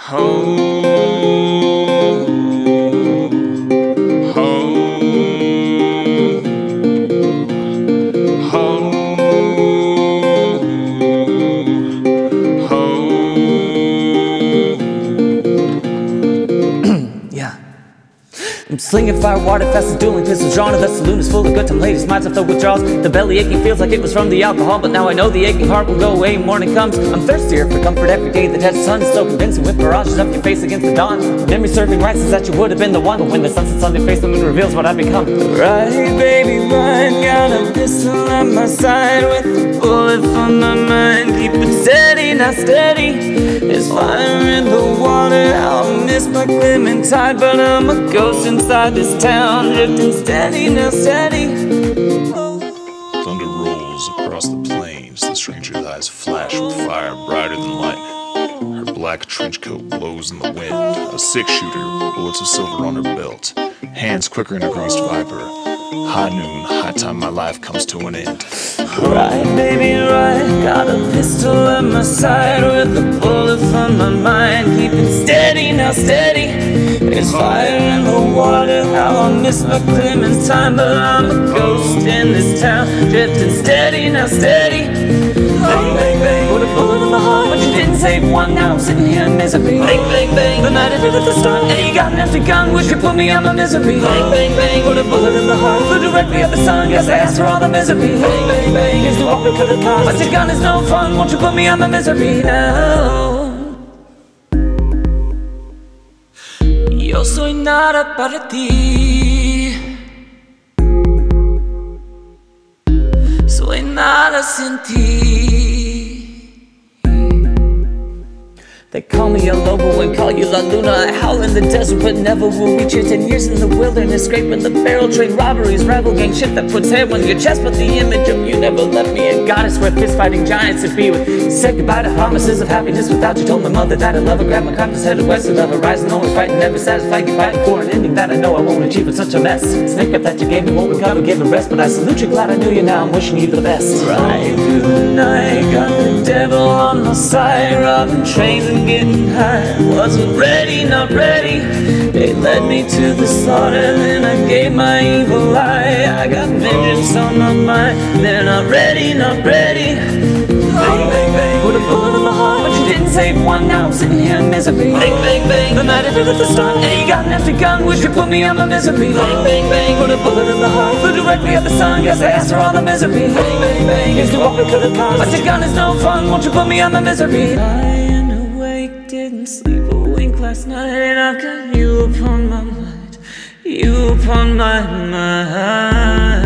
Yeah. I'm slinging fire, water, fast dueling pistols drawn. And the saloon is full of good time ladies. Minds of the withdrawals. The belly aching feels like it was from the alcohol, but now I know the aching heart will go away. Morning comes. I'm thirstier for comfort every day. The dead sun is so convincing with mirages of your face against the dawn. Memory serving rights that you would have been the one, but when the sun sets on your face, the moon reveals what I've become. Right, baby, right. Got a pistol at my side with a bullet for my mind. Keep it steady, not steady. There's fire in the water. I'll miss my clementine, but I'm a ghost inside this town. Drifting steady, now steady. Thunder rolls across the plains. The stranger's eyes flash with fire brighter than lightning. Her black trench coat blows in the wind. A six shooter, bullets of silver on her belt. Hands quicker than a greased viper. High noon, high time my life comes to an end. Right, baby, right. Got a pistol at my side with a bullet from my mind. Keep it steady, now steady. There's fire in the water. How I miss my clementine, but I'm a ghost in this town. Drifting steady, now steady. Bang, bang, bang. Put a bullet in my heart, but you didn't save one. Now I'm sitting here in misery. Bang, bang, bang. The night ended at the start, and you got an empty gun. Wish you put me out my misery. Bang, bang, bang. Put a bullet in the heart, flew directly at the sun. Guess I asked for all the misery. Bang, bang, bang. Here's the what we could have caused. But your gun is no fun. Won't you put me out my misery now? Nada para ti. Soy nada sin ti. They call me a lobo and call you La Luna. I howl in the desert, but never will reach you. Ten years in the wilderness, scraping the barrel, trade robberies, rival gang shit that puts hair on your chest. But the image of you never left me. A goddess where fist fighting giants to be with. Said goodbye to promises of happiness without you. Told my mother that I love her. Grabbed my compass, headed west, and love rising. Always fighting, never satisfied. Keep fighting for an ending that I know I won't achieve. It's such a mess. Snake up that you gave me won't recover, give a rest. But I salute you, glad I knew you now. I'm wishing you the best. Right through the night, got the on my side, robbing trains and getting high. Wasn't ready, not ready. They led me to the slaughter, then I gave my evil eye. I got vengeance on my mind. They're not ready, not ready. Bang, bang, bang. Put a bullet in my heart, but you didn't save one. Now I'm sitting here in misery. Bang, bang, bang. The night ended at the start, and you got an empty gun. Wish you put me out my misery. Bang, bang, bang. Put a bullet in the heart, flew directly at the sun. Guess I asked for all the misery. Bang, bang, bang. Here's to what we could have caused. But your gun is no fun. Won't you put me out my misery? Lying awake, didn't sleep a wink last night. I've got you upon my mind. You upon my mind.